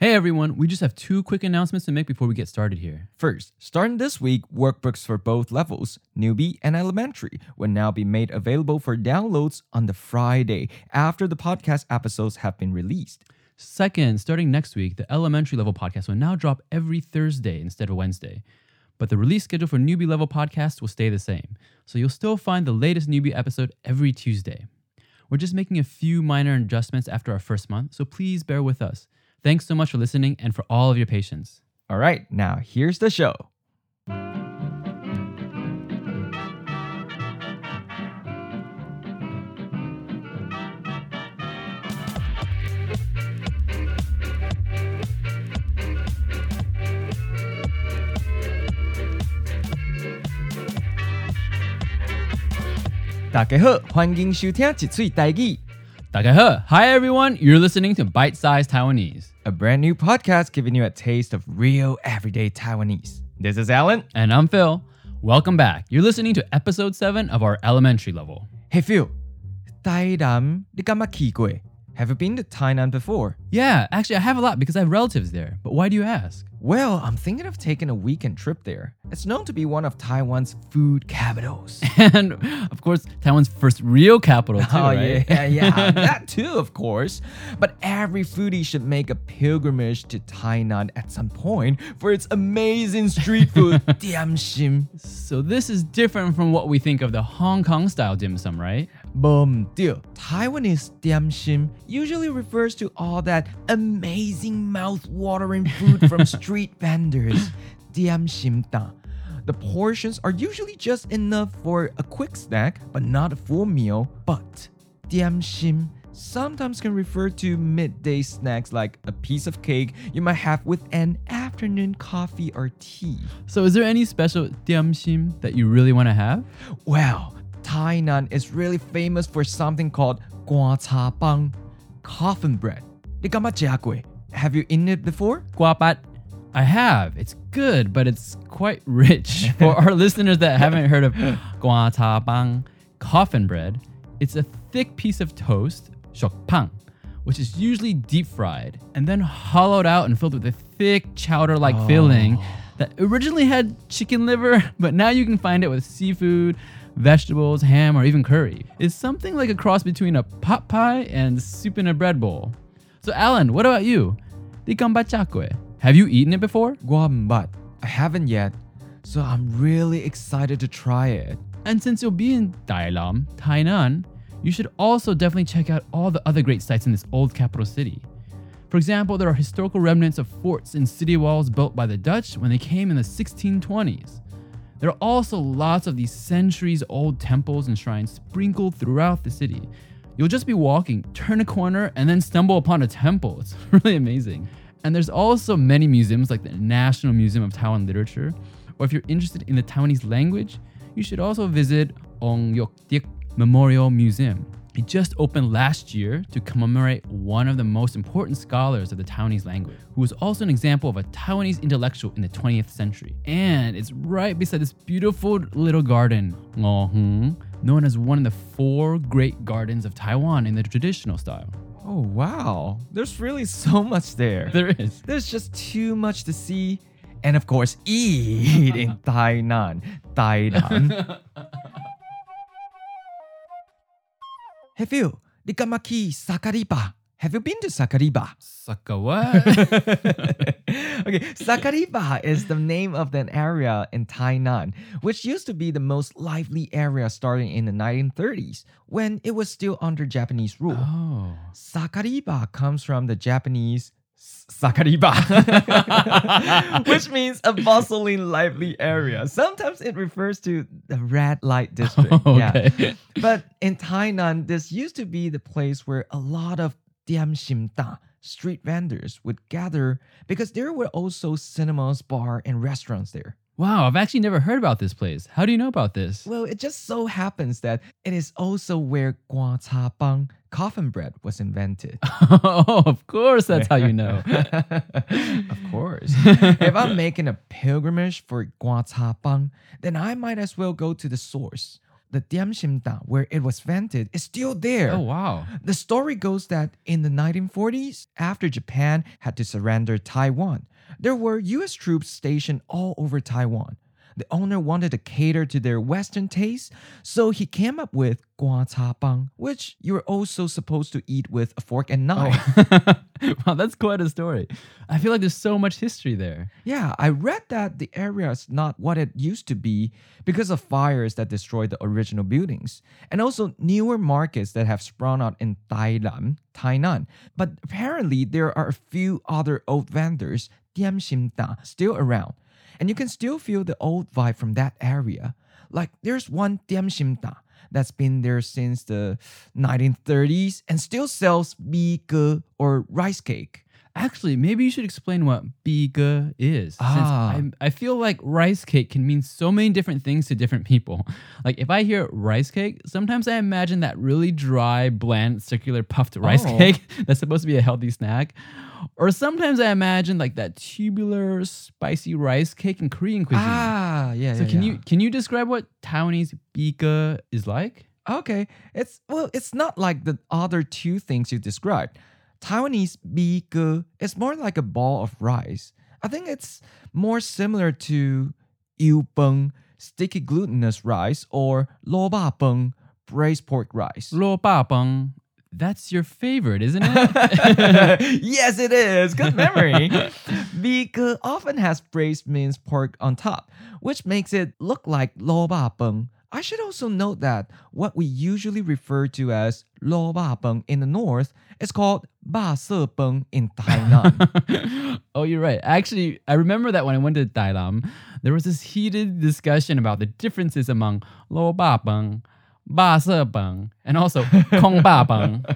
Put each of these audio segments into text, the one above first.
Hey everyone, we just have two quick announcements to make before we get started here. First, starting this week, workbooks for both levels, newbie and elementary, will now be made available for downloads on the Friday after the podcast episodes have been released. Second, starting next week, the elementary level podcast will now drop every Thursday instead of Wednesday. But the release schedule for newbie level podcasts will stay the same. So you'll still find the latest newbie episode every Tuesday. We're just making a few minor adjustments after our first month, so please bear with us. Thanks so much for listening and for all of your patience. All right, now here's the show. Hi everyone, you're listening to Bite Size Taiwanese a brand new podcast giving you a taste of real everyday Taiwanese. This is Alan. And I'm Phil. Welcome back. You're listening to episode 7 of our elementary level. Hey Phil, Tainan, Have you been to Tainan before? Yeah, actually I have a lot because I have relatives there. But why do you ask? Well, I'm thinking of taking a weekend trip there. It's known to be one of Taiwan's food capitals. and of course, Taiwan's first real capital, too. Oh, right? yeah, yeah. that too, of course. But every foodie should make a pilgrimage to Tainan at some point for its amazing street food, dim sum. So, this is different from what we think of the Hong Kong style dim sum, right? Boom, deal. Taiwanese dim sum usually refers to all that amazing mouth-watering food from street vendors, diam shimta. The portions are usually just enough for a quick snack, but not a full meal. But diam shim sometimes can refer to midday snacks like a piece of cake you might have with an afternoon coffee or tea. So, is there any special diam shim that you really want to have? Well, Tainan is really famous for something called gua cha bang, coffin bread. Have you eaten it before? Guapat I have. It's good, but it's quite rich. For our listeners that haven't heard of gua ta bang, coffin bread, it's a thick piece of toast, pang, which is usually deep fried and then hollowed out and filled with a thick chowder like oh. filling that originally had chicken liver, but now you can find it with seafood, vegetables, ham, or even curry. It's something like a cross between a pot pie and soup in a bread bowl. So, Alan, what about you? Chakwe. Have you eaten it before? Guambat. I haven't yet, so I'm really excited to try it. And since you'll be in Dailam, Tainan, you should also definitely check out all the other great sites in this old capital city. For example, there are historical remnants of forts and city walls built by the Dutch when they came in the 1620s. There are also lots of these centuries old temples and shrines sprinkled throughout the city. You'll just be walking, turn a corner, and then stumble upon a temple. It's really amazing. And there's also many museums like the National Museum of Taiwan Literature. Or if you're interested in the Taiwanese language, you should also visit Ong Yok Dik Memorial Museum. It just opened last year to commemorate one of the most important scholars of the Taiwanese language, who was also an example of a Taiwanese intellectual in the 20th century. And it's right beside this beautiful little garden, known as one of the four great gardens of Taiwan in the traditional style. Oh, wow. There's really so much there. There is. There's just too much to see. And of course, eat in Tainan. Tainan. Have you? Di Kamaki Sakariba. Have you been to Sakariba? Saka what? okay, Sakariba is the name of an area in Tainan, which used to be the most lively area starting in the 1930s when it was still under Japanese rule. Oh. Sakariba comes from the Japanese Sakariba, which means a bustling, lively area. Sometimes it refers to the red light district. okay. Yeah. But in Tainan, this used to be the place where a lot of diam shimta, street vendors would gather because there were also cinemas, bar, and restaurants there. Wow, I've actually never heard about this place. How do you know about this? Well, it just so happens that it is also where gua cha bang, coffin bread, was invented. oh, of course, that's how you know. of course. if I'm making a pilgrimage for gua cha then I might as well go to the source the Diamshim Da, where it was vented, is still there. Oh, wow. The story goes that in the 1940s, after Japan had to surrender Taiwan, there were US troops stationed all over Taiwan. The owner wanted to cater to their Western taste, so he came up with gua cha bang, which you're also supposed to eat with a fork and knife. Oh. wow, that's quite a story. I feel like there's so much history there. Yeah, I read that the area is not what it used to be because of fires that destroyed the original buildings, and also newer markets that have sprung out in Thailand, Tainan. But apparently, there are a few other old vendors, Diam Sim Da, still around, and you can still feel the old vibe from that area. Like there's one Diam that's been there since the 1930s and still sells bi or rice cake. Actually, maybe you should explain what biga is. Ah. Since I, I feel like rice cake can mean so many different things to different people. Like if I hear rice cake, sometimes I imagine that really dry, bland, circular puffed rice Oh. cake that's supposed to be a healthy snack. Or sometimes I imagine like that tubular, spicy rice cake in Korean cuisine. Ah, yeah. so yeah, can yeah. you can you describe what Taiwanese biga is like? Okay, it's well, it's not like the other two things you described. Taiwanese bi ge is more like a ball of rice. I think it's more similar to yu beng, sticky glutinous rice, or lo ba beng, braised pork rice. Lo ba bang. That's your favorite, isn't it? yes, it is. Good memory. Bi ge often has braised minced pork on top, which makes it look like lo ba beng. I should also note that what we usually refer to as lo ba beng in the north is called ba se beng in Tainan. oh, you're right. Actually, I remember that when I went to Dailam, there was this heated discussion about the differences among lo ba bang, ba se bang, and also kong ba bang.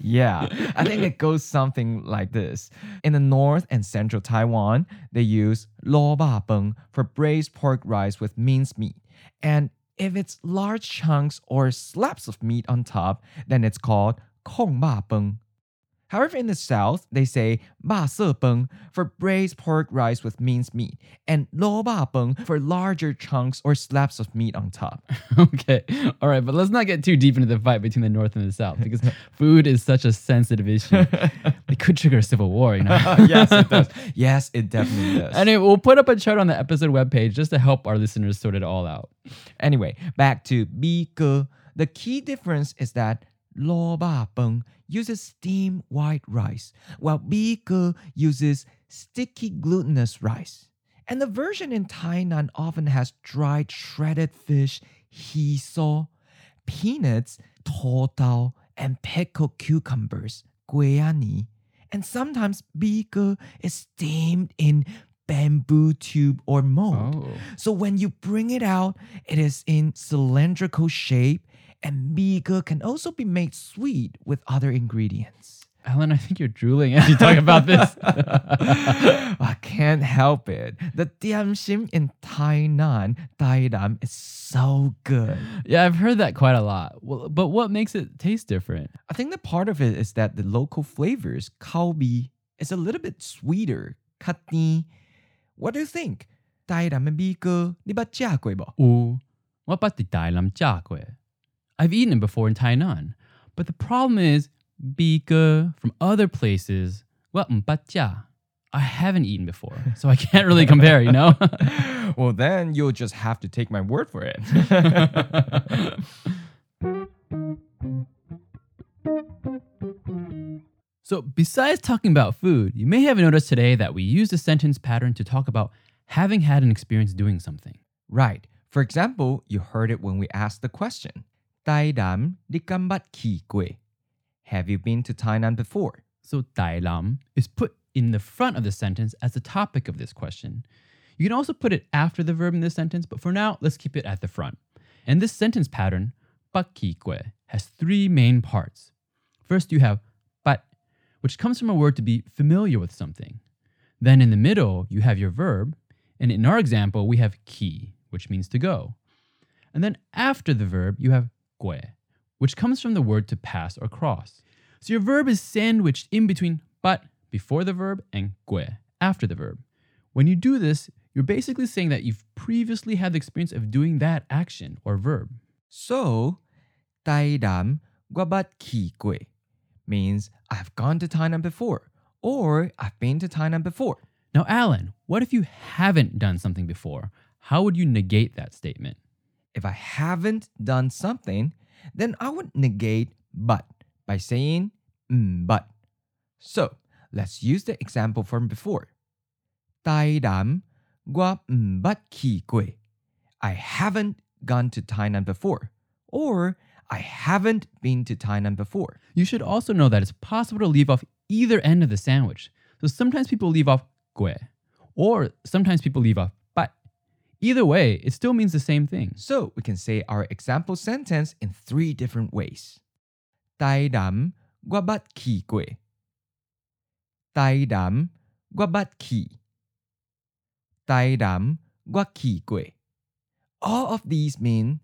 yeah, I think it goes something like this. In the north and central Taiwan, they use lo ba beng for braised pork rice with minced meat. And if it's large chunks or slabs of meat on top, then it's called kong ba beng. However, in the south, they say ba se beng for braised pork rice with minced meat, and lo ba beng for larger chunks or slabs of meat on top. okay. All right, but let's not get too deep into the fight between the north and the south because food is such a sensitive issue. it could trigger a civil war, you know. yes, it does. Yes, it definitely does. Anyway, we'll put up a chart on the episode webpage just to help our listeners sort it all out. Anyway, back to bi ge. The key difference is that lo ba beng uses steamed white rice, while bi ge uses sticky glutinous rice. And the version in Tainan often has dried shredded fish, hee so, peanuts, to dao, and pickled cucumbers, guayani. And sometimes bi is steamed in bamboo tube or mold. Oh. So when you bring it out, it is in cylindrical shape, and biga can also be made sweet with other ingredients. Alan, I think you're drooling as you talk about this. I can't help it. The diamshim in Tainan, Taidam, is so good. yeah, I've heard that quite a lot. Well, but what makes it taste different? I think the part of it is that the local flavors, kalbi, is a little bit sweeter. Katni. What do you think? Taidam and biga, ni ba jia gui bo? Ooh, what about the Dai Jia Kue? I've eaten it before in Tainan, but the problem is Bika from other places. Well, mpatja. I haven't eaten before, so I can't really compare, you know? well, then you'll just have to take my word for it. So, besides talking about food, you may have noticed today that we use the sentence pattern to talk about having had an experience doing something. right. For example, you heard it when we asked the question. Tai dam di kambat ki kwe. Have you been to Tainan before? So, Dai Lam is put in the front of the sentence as the topic of this question. You can also put it after the verb in this sentence, but for now, let's keep it at the front. And this sentence pattern, bakikwe, has three main parts. First, you have bat, which comes from a word to be familiar with something. Then in the middle, you have your verb, and in our example, we have ki, which means to go. And then after the verb, you have which comes from the word to pass or cross. So your verb is sandwiched in between but before the verb and gue after the verb. When you do this, you're basically saying that you've previously had the experience of doing that action or verb. So, Taidam guabat ki gue means I've gone to Tainan before or I've been to Tainan before. Now, Alan, what if you haven't done something before? How would you negate that statement? if I haven't done something, then I would negate but by saying mm, but. So let's use the example from before. Tairam gua mm, but ki kue. I haven't gone to Tainan before. Or I haven't been to Tainan before. You should also know that it's possible to leave off either end of the sandwich. So sometimes people leave off kue, or sometimes people leave off Either way, it still means the same thing. So we can say our example sentence in three different ways. Tai dam guabat ki kwe. Tai dam guabat ki. Tai dam gua ki kwe. All of these mean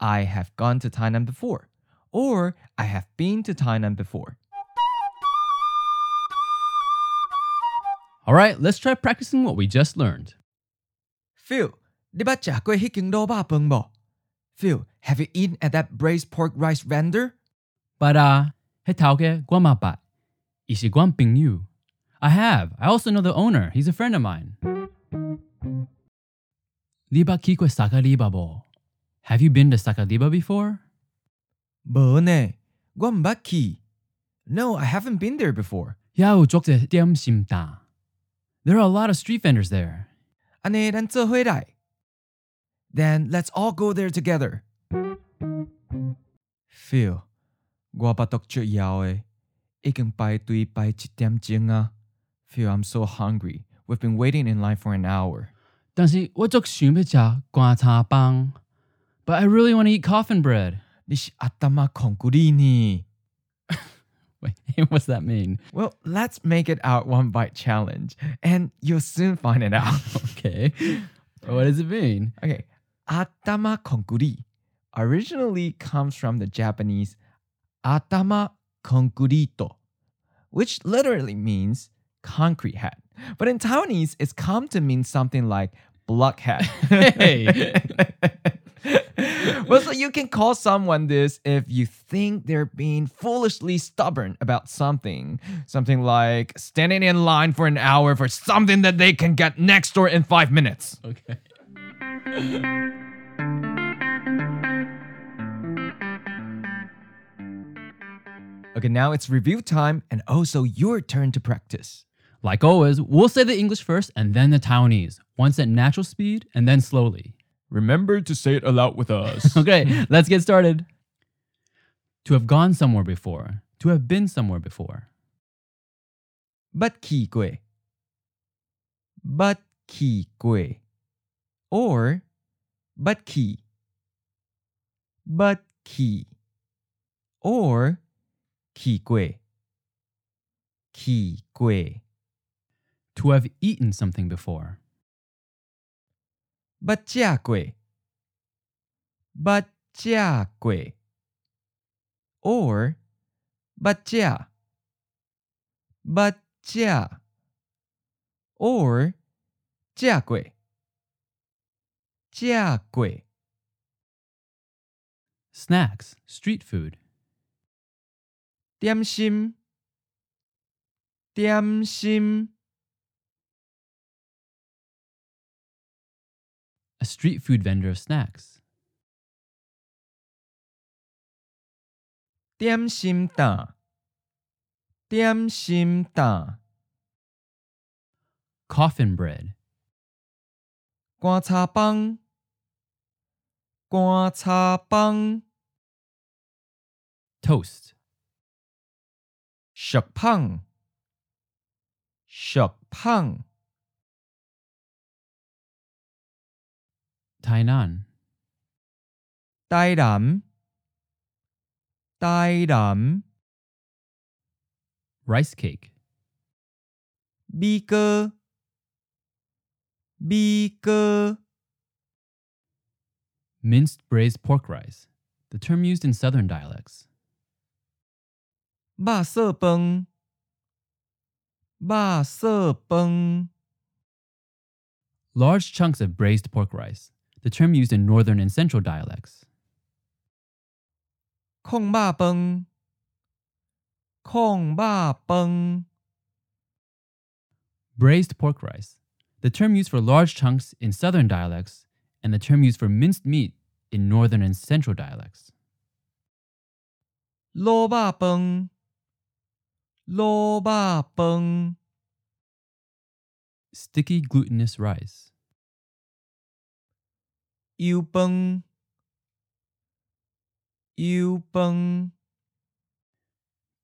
I have gone to Tainan before or I have been to Tainan before. All right, let's try practicing what we just learned. Phil, 你捌食过迄间卤肉饭无? Phil, have you eaten at that braised pork rice vendor? But uh, he tauke guama bat. Ishi guam ping you. I have. I also know the owner. He's a friend of mine. Liba kikwe sakaliba bo. Have you been to Sakaliba before? 无呢，我唔捌去. No, I haven't been there before. Yao jokte diam sim da. There are a lot of street vendors there. 安尼咱做伙来. Then let's all go there together. Phil, 我巴肚足枵诶，已经排队排一点钟啊。Phil, I'm so hungry. We've been waiting in line for an hour. 但是我足想要食瓜茶棒. But I really want to eat coffin bread. 你是阿达玛孔古里呢? Wait, what's that mean? Well, let's make it our one bite challenge, and you'll soon find it out. Okay. what does it mean? okay, atama konkuri originally comes from the Japanese atama konkurito, which literally means concrete head. But in Taiwanese, it's come to mean something like blockhead. Hey. well, so you can call someone this if you think they're being foolishly stubborn about something. Something like standing in line for an hour for something that they can get next door in five minutes. Okay. Okay, now it's review time and also your turn to practice. Like always, we'll say the English first and then the Taiwanese, once at natural speed and then slowly. Remember to say it aloud with us. Okay, let's get started. To have gone somewhere before, to have been somewhere before. But ki kwe. But ki kwe. Or but ki. But ki. Or ki kwe. Ki kwe. To have eaten something before. But jia kwe. But jia kwe. Or but jia. But jia. Or jia kwe. Jia kwe. Snacks, street food. 点心，点心， A street food vendor of snacks. 点心档，点心档， Coffin bread. 干茶饭，干茶饭， Toast. Shakpang. Shakpang. Tainan. Taidam. Taidam. Rice cake. Beaker. Beaker. Minced braised pork rice, the term used in southern dialects. 肉色饭，肉色饭。 Large chunks of braised pork rice. The term used in northern and central dialects. 控肉饭，控肉饭。 Braised pork rice, the term used for large chunks in southern dialects, and the term used for minced meat in northern and central dialects. 卤肉饭， Lo ba. Sticky glutinous rice. Yu beng. Yu.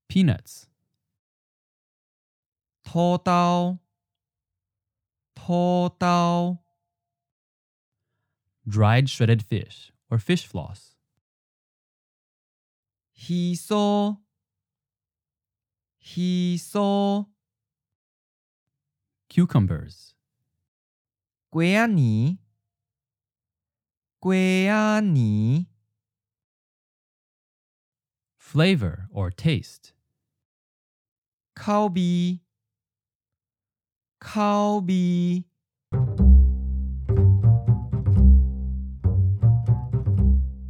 Peanuts. To dao. Dried shredded fish or fish floss. He saw. He saw cucumbers. 고양이 고양이 flavor or taste. Kalbi Kalbi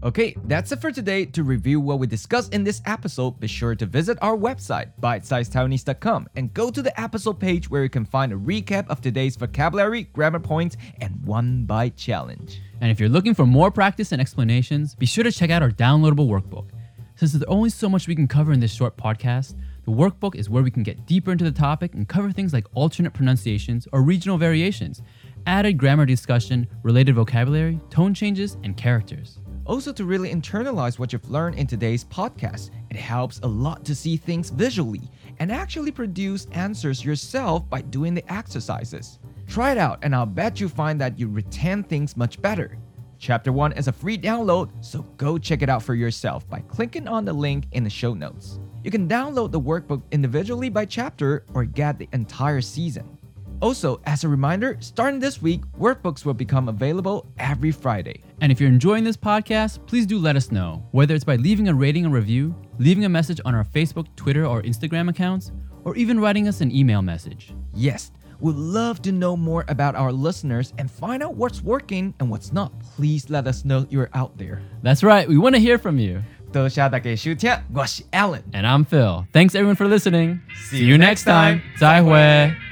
Okay, that's it for today. To review what we discussed in this episode, be sure to visit our website, bitesizedtaiwanese.com, and go to the episode page where you can find a recap of today's vocabulary, grammar points, and one bite challenge. And if you're looking for more practice and explanations, be sure to check out our downloadable workbook. Since there's only so much we can cover in this short podcast, the workbook is where we can get deeper into the topic and cover things like alternate pronunciations or regional variations, added grammar discussion, related vocabulary, tone changes, and characters. Also, to really internalize what you've learned in today's podcast, it helps a lot to see things visually and actually produce answers yourself by doing the exercises. Try it out, and I'll bet you find that you retain things much better. Chapter 1 is a free download, so go check it out for yourself by clicking on the link in the show notes. You can download the workbook individually by chapter or get the entire season. Also, as a reminder, starting this week, workbooks will become available every Friday. And if you're enjoying this podcast, please do let us know, whether it's by leaving a rating and review, leaving a message on our Facebook, Twitter, or Instagram accounts, or even writing us an email message. Yes, we'd love to know more about our listeners and find out what's working and what's not. Please let us know you're out there. That's right, we want to hear from you. 多谢大家收听，我是 Alan。 And I'm Phil. Thanks everyone for listening. See you next time. 再会。